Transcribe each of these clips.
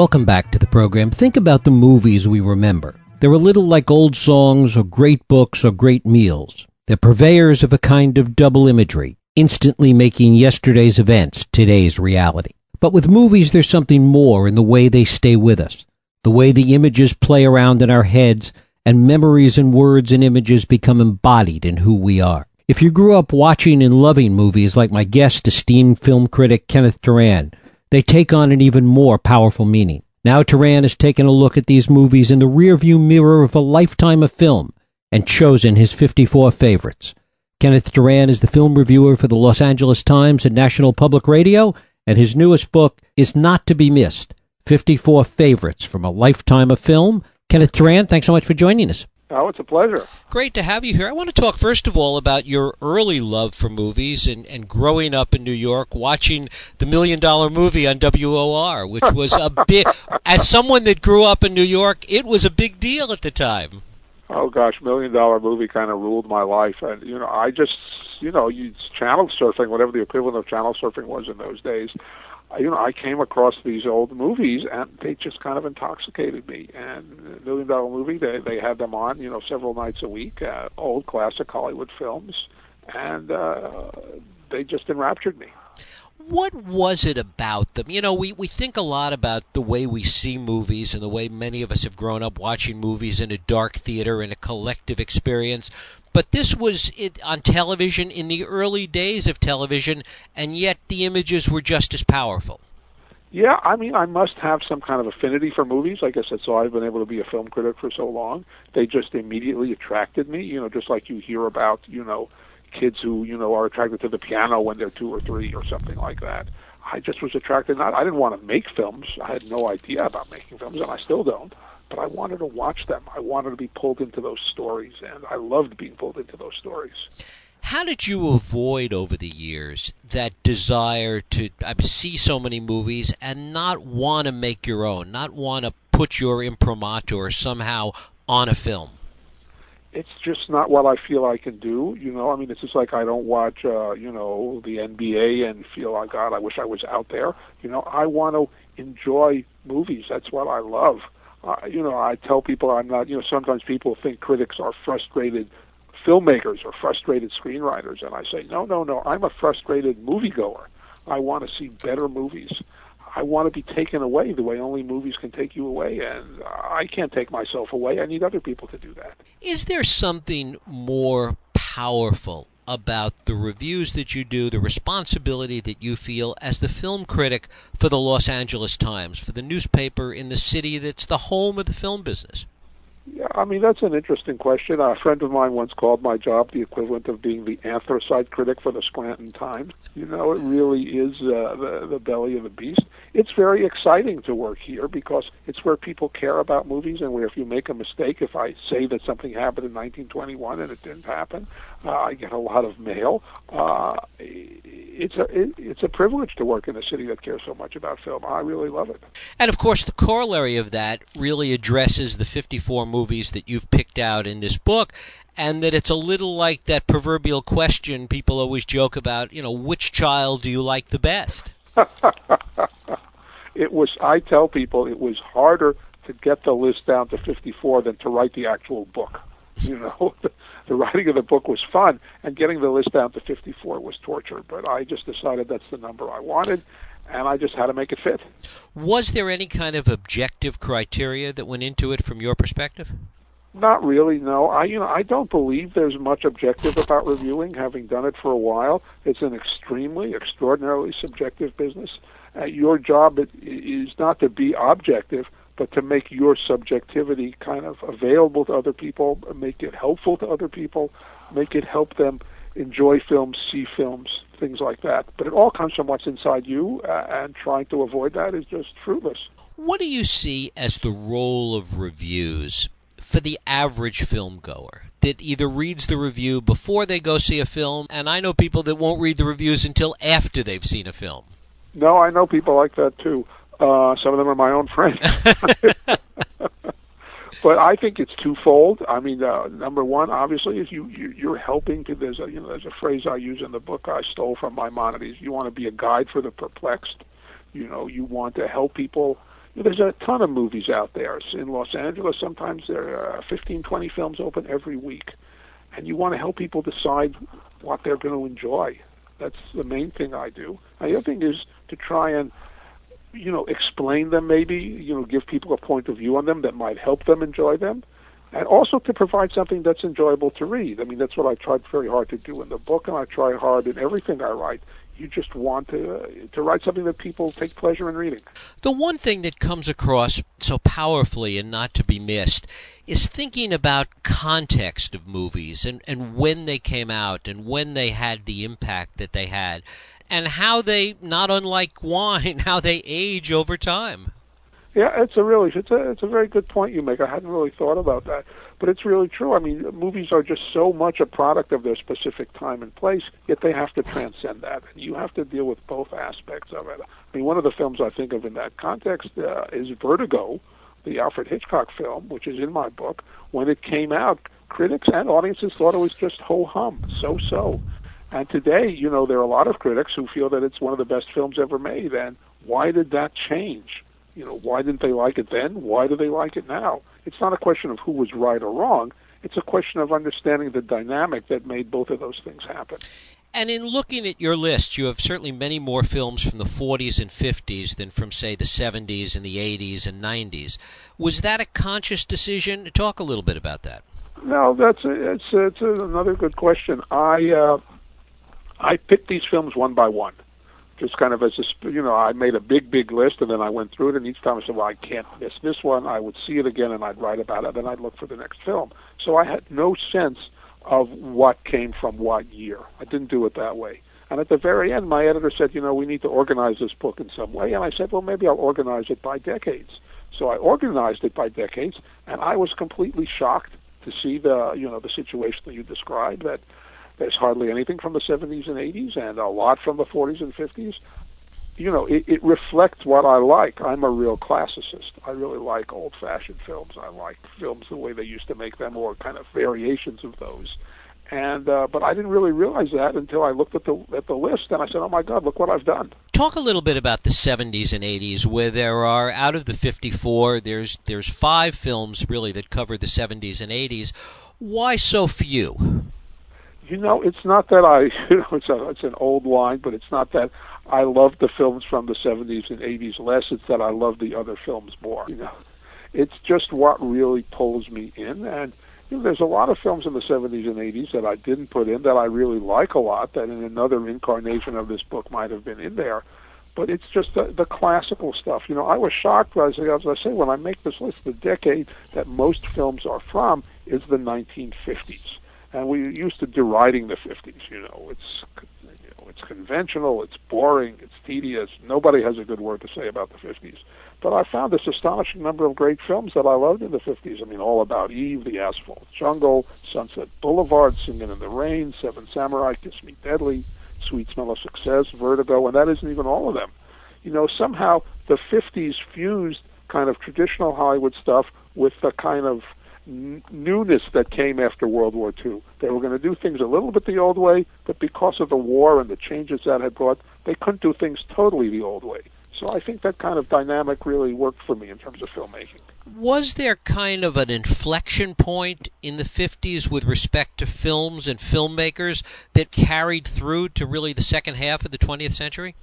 Welcome back to the program. Think about the movies we remember. They're a little like old songs or great books or great meals. They're purveyors of a kind of double imagery, instantly making yesterday's events today's reality. But with movies, there's something more in the way they stay with us, the way the images play around in our heads, and memories and words and images become embodied in who we are. If you grew up watching and loving movies like my guest, esteemed film critic Kenneth Turan, they take on an even more powerful meaning. Now Turan has taken a look at these movies in the rearview mirror of a lifetime of film and chosen his 54 favorites. Kenneth Turan is the film reviewer for the Los Angeles Times and National Public Radio, and his newest book is not to be missed 54 Favorites from a Lifetime of Film. Kenneth Turan, thanks so much for joining us. Oh, it's a pleasure. Great to have you here. I want to talk first of all about your early love for movies and, and growing up in New York, watching the Million Dollar Movie on WOR, which was a big. as someone that grew up in New York, it was a big deal at the time. Oh gosh, Million Dollar Movie kind of ruled my life, and you know, I just, you know, you channel surfing, whatever the equivalent of channel surfing was in those days you know, I came across these old movies and they just kind of intoxicated me. And Million Dollar Movie, they they had them on, you know, several nights a week, uh, old classic Hollywood films, and uh, they just enraptured me. What was it about them? You know, we, we think a lot about the way we see movies and the way many of us have grown up watching movies in a dark theater in a collective experience. But this was it, on television in the early days of television, and yet the images were just as powerful. Yeah, I mean, I must have some kind of affinity for movies. Like I said, so I've been able to be a film critic for so long. They just immediately attracted me. You know, just like you hear about, you know, kids who you know are attracted to the piano when they're two or three or something like that. I just was attracted. Not, I didn't want to make films. I had no idea about making films, and I still don't but I wanted to watch them. I wanted to be pulled into those stories, and I loved being pulled into those stories. How did you avoid over the years that desire to see so many movies and not want to make your own, not want to put your imprimatur somehow on a film? It's just not what I feel I can do. You know, I mean, it's just like I don't watch, uh, you know, the NBA and feel like, God, I wish I was out there. You know, I want to enjoy movies. That's what I love uh, you know, I tell people I'm not, you know, sometimes people think critics are frustrated filmmakers or frustrated screenwriters, and I say, no, no, no, I'm a frustrated moviegoer. I want to see better movies. I want to be taken away the way only movies can take you away, and I can't take myself away. I need other people to do that. Is there something more powerful about the reviews that you do, the responsibility that you feel as the film critic for the Los Angeles Times, for the newspaper in the city that's the home of the film business? Yeah, I mean that's an interesting question. A friend of mine once called my job the equivalent of being the anthracite critic for the Scranton Times. You know, it really is uh, the the belly of the beast. It's very exciting to work here because it's where people care about movies, and where if you make a mistake, if I say that something happened in 1921 and it didn't happen, uh, I get a lot of mail. Uh, it's a it, it's a privilege to work in a city that cares so much about film. I really love it. And of course, the corollary of that really addresses the 54 movies that you've picked out in this book, and that it's a little like that proverbial question people always joke about. You know, which child do you like the best? it was. I tell people it was harder to get the list down to 54 than to write the actual book. You know, the, writing of the book was fun, and getting the list down to 54 was torture. But I just decided that's the number I wanted, and I just had to make it fit. Was there any kind of objective criteria that went into it from your perspective? Not really, no. I you know I don't believe there's much objective about reviewing. Having done it for a while, it's an extremely, extraordinarily subjective business. Uh, your job is not to be objective, but to make your subjectivity kind of available to other people, make it helpful to other people, make it help them enjoy films, see films, things like that. But it all comes from what's inside you, uh, and trying to avoid that is just fruitless. What do you see as the role of reviews for the average film goer? That either reads the review before they go see a film, and I know people that won't read the reviews until after they've seen a film. No, I know people like that too. Uh, some of them are my own friends. but I think it's twofold. I mean, uh, number one, obviously, is you, you you're helping to. There's a you know there's a phrase I use in the book I stole from Maimonides. You want to be a guide for the perplexed. You know, you want to help people there's a ton of movies out there. In Los Angeles, sometimes there are 15, 20 films open every week. And you want to help people decide what they're going to enjoy. That's the main thing I do. And the other thing is to try and, you know, explain them maybe, you know, give people a point of view on them that might help them enjoy them. And also to provide something that's enjoyable to read. I mean, that's what I tried very hard to do in the book, and I try hard in everything I write you just want to uh, to write something that people take pleasure in reading. The one thing that comes across so powerfully and not to be missed is thinking about context of movies and, and when they came out and when they had the impact that they had and how they not unlike wine how they age over time. Yeah, it's a really it's a it's a very good point you make. I hadn't really thought about that, but it's really true. I mean, movies are just so much a product of their specific time and place, yet they have to transcend that. And you have to deal with both aspects of it. I mean, one of the films I think of in that context uh, is Vertigo, the Alfred Hitchcock film, which is in my book. When it came out, critics and audiences thought it was just ho hum, so so. And today, you know, there are a lot of critics who feel that it's one of the best films ever made. And why did that change? You know, why didn't they like it then? Why do they like it now? It's not a question of who was right or wrong. It's a question of understanding the dynamic that made both of those things happen. And in looking at your list, you have certainly many more films from the 40s and 50s than from, say, the 70s and the 80s and 90s. Was that a conscious decision? Talk a little bit about that. No, that's a, it's it's another good question. I uh, I picked these films one by one just kind of as a you know I made a big big list and then I went through it and each time I said well I can't miss this one I would see it again and I'd write about it and I'd look for the next film. So I had no sense of what came from what year. I didn't do it that way. And at the very end my editor said you know we need to organize this book in some way and I said well maybe I'll organize it by decades. So I organized it by decades and I was completely shocked to see the you know the situation that you described that there's hardly anything from the 70s and 80s, and a lot from the 40s and 50s. You know, it, it reflects what I like. I'm a real classicist. I really like old-fashioned films. I like films the way they used to make them, or kind of variations of those. And uh, but I didn't really realize that until I looked at the at the list, and I said, "Oh my God, look what I've done." Talk a little bit about the 70s and 80s, where there are out of the 54, there's there's five films really that cover the 70s and 80s. Why so few? You know, it's not that I, you know, it's a, it's an old line, but it's not that I love the films from the 70s and 80s less. It's that I love the other films more. You know, it's just what really pulls me in. And you know, there's a lot of films in the 70s and 80s that I didn't put in that I really like a lot. That in another incarnation of this book might have been in there. But it's just the, the classical stuff. You know, I was shocked as I, as I say when I make this list. The decade that most films are from is the 1950s and we used to deriding the 50s. You know, it's you know, it's conventional, it's boring, it's tedious. Nobody has a good word to say about the 50s. But I found this astonishing number of great films that I loved in the 50s. I mean, All About Eve, The Asphalt Jungle, Sunset Boulevard, Singing in the Rain, Seven Samurai, Kiss Me Deadly, Sweet Smell of Success, Vertigo, and that isn't even all of them. You know, somehow the 50s fused kind of traditional Hollywood stuff with the kind of newness that came after World War II. They were going to do things a little bit the old way, but because of the war and the changes that had brought, they couldn't do things totally the old way. So I think that kind of dynamic really worked for me in terms of filmmaking. Was there kind of an inflection point in the 50s with respect to films and filmmakers that carried through to really the second half of the 20th century?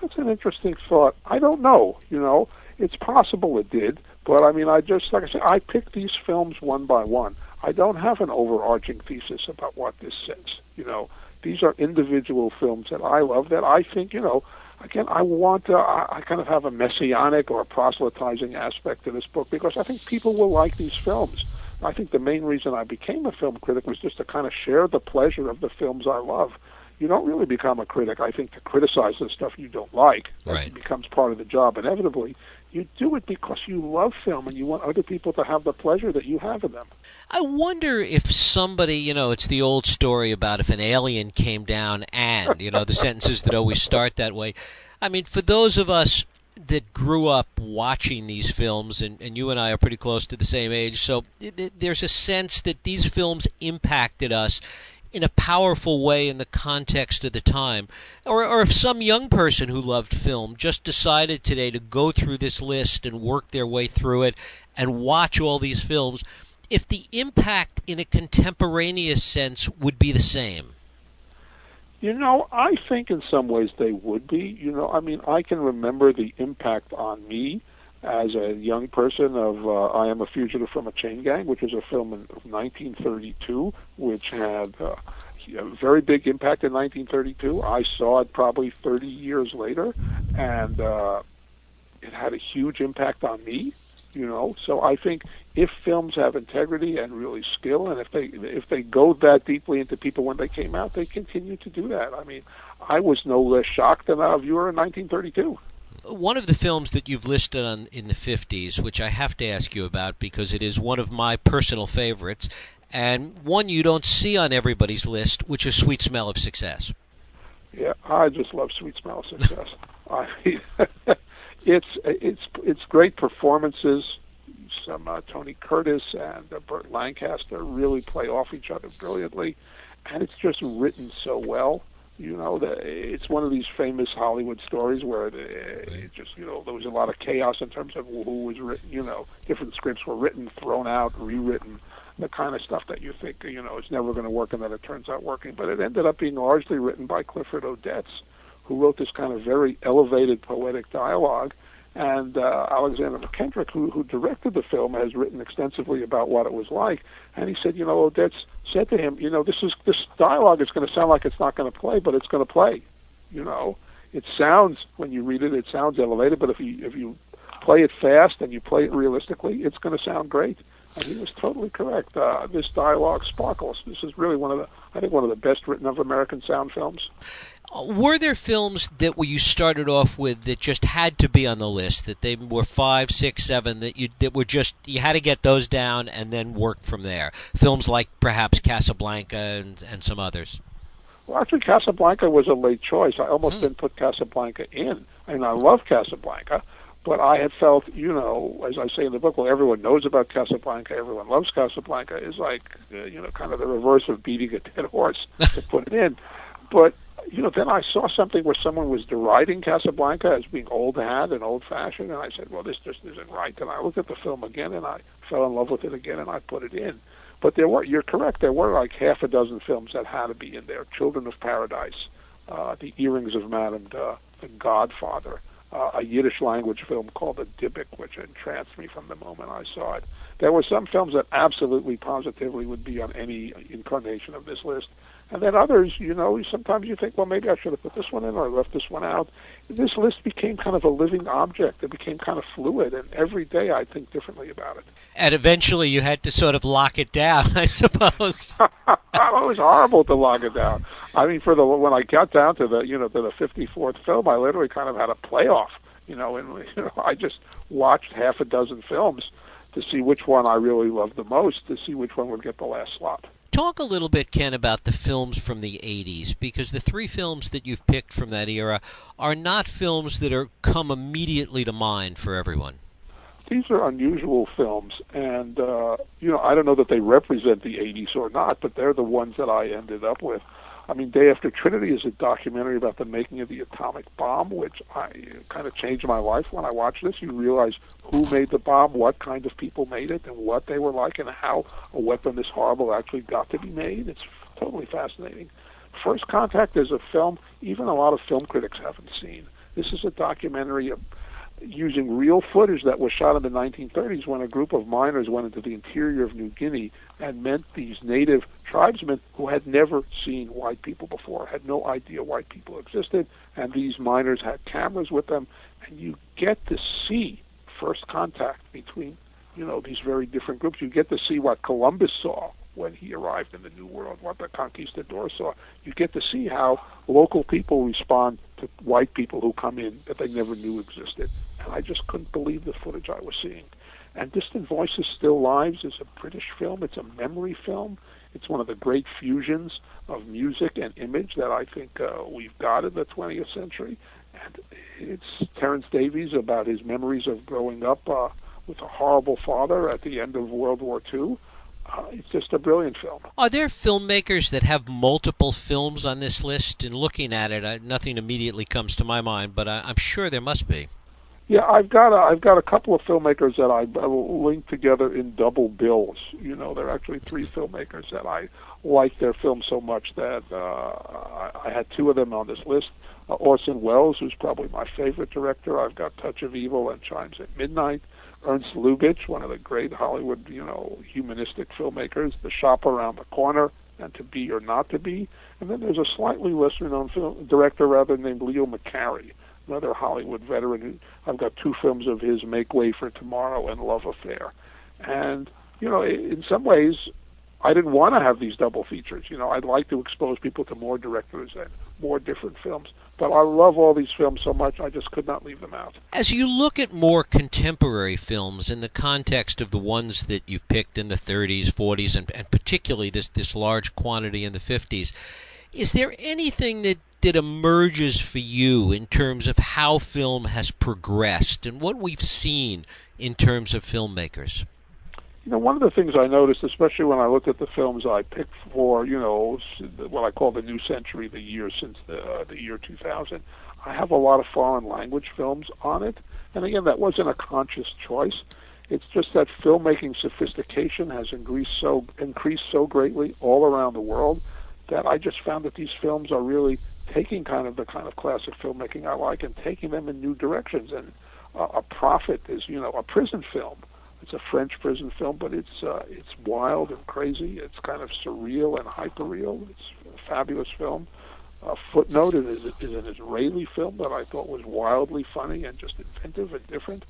That's an interesting thought. I don't know, you know. It's possible it did. But I mean, I just like I said, I pick these films one by one. I don't have an overarching thesis about what this says. You know, these are individual films that I love that I think you know. Again, I want to. I, I kind of have a messianic or a proselytizing aspect to this book because I think people will like these films. I think the main reason I became a film critic was just to kind of share the pleasure of the films I love you don't really become a critic, I think, to criticize the stuff you don't like. Right. becomes part of the job inevitably. You do it because you love film and you want other people to have the pleasure that you have in them. I wonder if somebody, you know, it's the old story about if an alien came down and, you know, the sentences that always start that way. I mean, for those of us that grew up watching these films, and, and you and I are pretty close to the same age, so th- there's a sense that these films impacted us in a powerful way in the context of the time. Or, or if some young person who loved film just decided today to go through this list and work their way through it and watch all these films, if the impact in a contemporaneous sense would be the same. You know, I think in some ways they would be. You know, I mean, I can remember the impact on me as a young person of uh, I Am a Fugitive from a Chain Gang, which was a film in 1932, which had uh, a very big impact in 1932. I saw it probably 30 years later, and uh, it had a huge impact on me. You know, so I think if films have integrity and really skill, and if they if they go that deeply into people when they came out, they continue to do that. I mean, I was no less shocked than a viewer in 1932 one of the films that you've listed on in the 50s, which I have to ask you about because it is one of my personal favorites, and one you don't see on everybody's list, which is Sweet Smell of Success. Yeah, I just love Sweet Smell of Success. I mean, it's it's it's great performances. Some uh, Tony Curtis and uh, Burt Lancaster really play off each other brilliantly, and it's just written so well. You know, the, it's one of these famous Hollywood stories where the, it just, you know, there was a lot of chaos in terms of who was written. You know, different scripts were written, thrown out, rewritten, the kind of stuff that you think, you know, it's never going to work, and then it turns out working. But it ended up being largely written by Clifford Odets, who wrote this kind of very elevated poetic dialogue and uh, Alexander Mackendrick, who, who directed the film, has written extensively about what it was like. And he said, you know, Odets said to him, you know, this is this dialogue is going to sound like it's not going to play, but it's going to play. You know, it sounds when you read it, it sounds elevated, but if you if you play it fast and you play it realistically, it's going to sound great. And he was totally correct. Uh, this dialogue sparkles. This is really one of the, I think, one of the best written of American sound films were there films that you started off with that just had to be on the list that they were five six seven that you that were just you had to get those down and then work from there? Films like perhaps casablanca and and some others? Well actually casablanca was a late choice. I almost hmm. didn't put casablanca in. I mean, i love casablanca but I had felt, you know, as I say in the book, well, everyone knows about Casablanca, everyone loves Casablanca, is like, uh, you know, kind of the reverse of beating a dead horse to put it in. But you know, then I saw something where someone was deriding Casablanca as being old hat and old fashioned, and I said, well, this just isn't right. And I looked at the film again, and I fell in love with it again, and I put it in. But there were, you're correct, there were like half a dozen films that had to be in there. Children of Paradise, uh, The Earrings of Madame De, The Godfather, uh, a Yiddish language film called The Dybbuk, which entranced me from the moment I saw it. There were some films that absolutely, positively would be on any incarnation of this list. And then others, you know, sometimes you think, well, maybe I should have put this one in or left this one out. This list became kind of a living object. It became kind of fluid, and every day I think differently about it. And eventually you had to sort of lock it down, I suppose. it was horrible to lock it down. I mean, for the when I got down to the you know to the 54th film, I literally kind of had a playoff. You know, and you know, I just watched half a dozen films to see which one I really loved the most, to see which one would get the last slot. Talk a little bit, Ken, about the films from the 80s, because the three films that you've picked from that era are not films that are come immediately to mind for everyone. These are unusual films, and uh, you know I don't know that they represent the 80s or not, but they're the ones that I ended up with. I mean, Day After Trinity is a documentary about the making of the atomic bomb, which I kind of changed my life when I watched this. You realize who made the bomb, what kind of people made it, and what they were like, and how a weapon this horrible actually got to be made. It's totally fascinating. First Contact is a film even a lot of film critics haven't seen. This is a documentary of using real footage that was shot in the 1930s when a group of miners went into the interior of New Guinea and met these native tribesmen who had never seen white people before, had no idea white people existed, and these miners had cameras with them, and you get to see first contact between, you know, these very different groups. You get to see what Columbus saw when he arrived in the New World, what the conquistadors saw. You get to see how local people respond to white people who come in that they never knew existed. I just couldn't believe the footage I was seeing. And Distant Voices Still Lives is a British film. It's a memory film. It's one of the great fusions of music and image that I think uh, we've got in the 20th century. And it's Terence Davies about his memories of growing up uh, with a horrible father at the end of World War II uh, it's just a brilliant film. Are there filmmakers that have multiple films on this list? And looking at it, I, nothing immediately comes to my mind, but I, I'm sure there must be. Yeah, I've got a, I've got a couple of filmmakers that I link together in double bills. You know, there are actually three filmmakers that I like their films so much that uh, I, I had two of them on this list. Uh, Orson Welles, who's probably my favorite director. I've got Touch of Evil and Chimes at Midnight. Ernst Lubitsch, one of the great Hollywood, you know, humanistic filmmakers. The Shop Around the Corner and To Be or Not to Be. And then there's a slightly lesser known film director rather named Leo McCarey another Hollywood veteran. I've got two films of his, Make Way for Tomorrow and Love Affair. And, you know, in some ways, I didn't want to have these double features. You know, I'd like to expose people to more directors and more different films. But I love all these films so much, I just could not leave them out. As you look at more contemporary films in the context of the ones that you've picked in the 30s, 40s, and, and particularly this, this large quantity in the 50s, is there anything that that emerges for you in terms of how film has progressed and what we've seen in terms of filmmakers? You know, one of the things I noticed, especially when I looked at the films I picked for, you know, what I call the new century, the year since the uh, the year 2000, I have a lot of foreign language films on it. And again, that wasn't a conscious choice. It's just that filmmaking sophistication has increased so increased so greatly all around the world that I just found that these films are really taking kind of the kind of classic filmmaking I like and taking them in new directions. And uh, a prophet is, you know, a prison film. It's a French prison film, but it's uh, it's wild and crazy. It's kind of surreal and hyperreal. It's a fabulous film. Uh, Footnote is, is an Israeli film that I thought was wildly funny and just inventive and different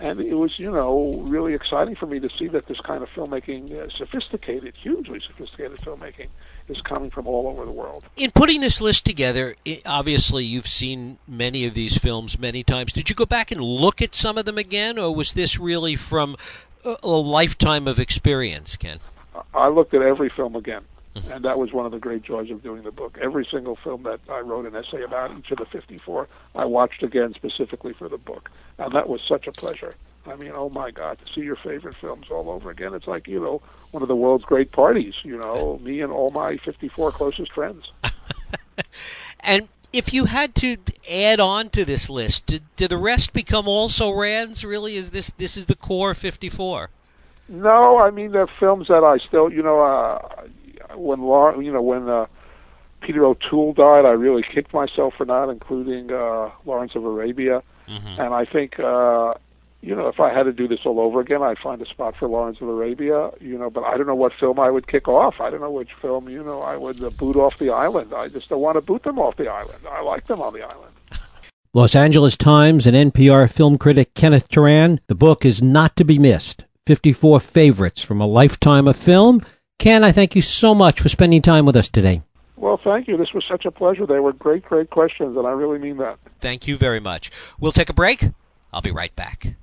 and it was you know really exciting for me to see that this kind of filmmaking uh, sophisticated hugely sophisticated filmmaking is coming from all over the world. In putting this list together obviously you've seen many of these films many times. Did you go back and look at some of them again or was this really from a lifetime of experience ken? I looked at every film again and that was one of the great joys of doing the book. Every single film that I wrote an essay about, each of the 54, I watched again specifically for the book. And that was such a pleasure. I mean, oh my God, to see your favorite films all over again. It's like, you know, one of the world's great parties, you know, me and all my 54 closest friends. and if you had to add on to this list, did, did the rest become also Rands? Really, is this this is the core 54? No, I mean they're films that I still, you know, uh, when Law, you know, when uh, Peter O'Toole died, I really kicked myself for not including uh, Lawrence of Arabia. Mm-hmm. And I think, uh, you know, if I had to do this all over again, I'd find a spot for Lawrence of Arabia. You know, but I don't know what film I would kick off. I don't know which film, you know, I would uh, boot off the island. I just don't want to boot them off the island. I like them on the island. Los Angeles Times and NPR film critic Kenneth Turan. The book is not to be missed. 54 favorites from a lifetime of film Ken, I thank you so much for spending time with us today. Well, thank you. This was such a pleasure. They were great, great questions, and I really mean that. Thank you very much. We'll take a break. I'll be right back.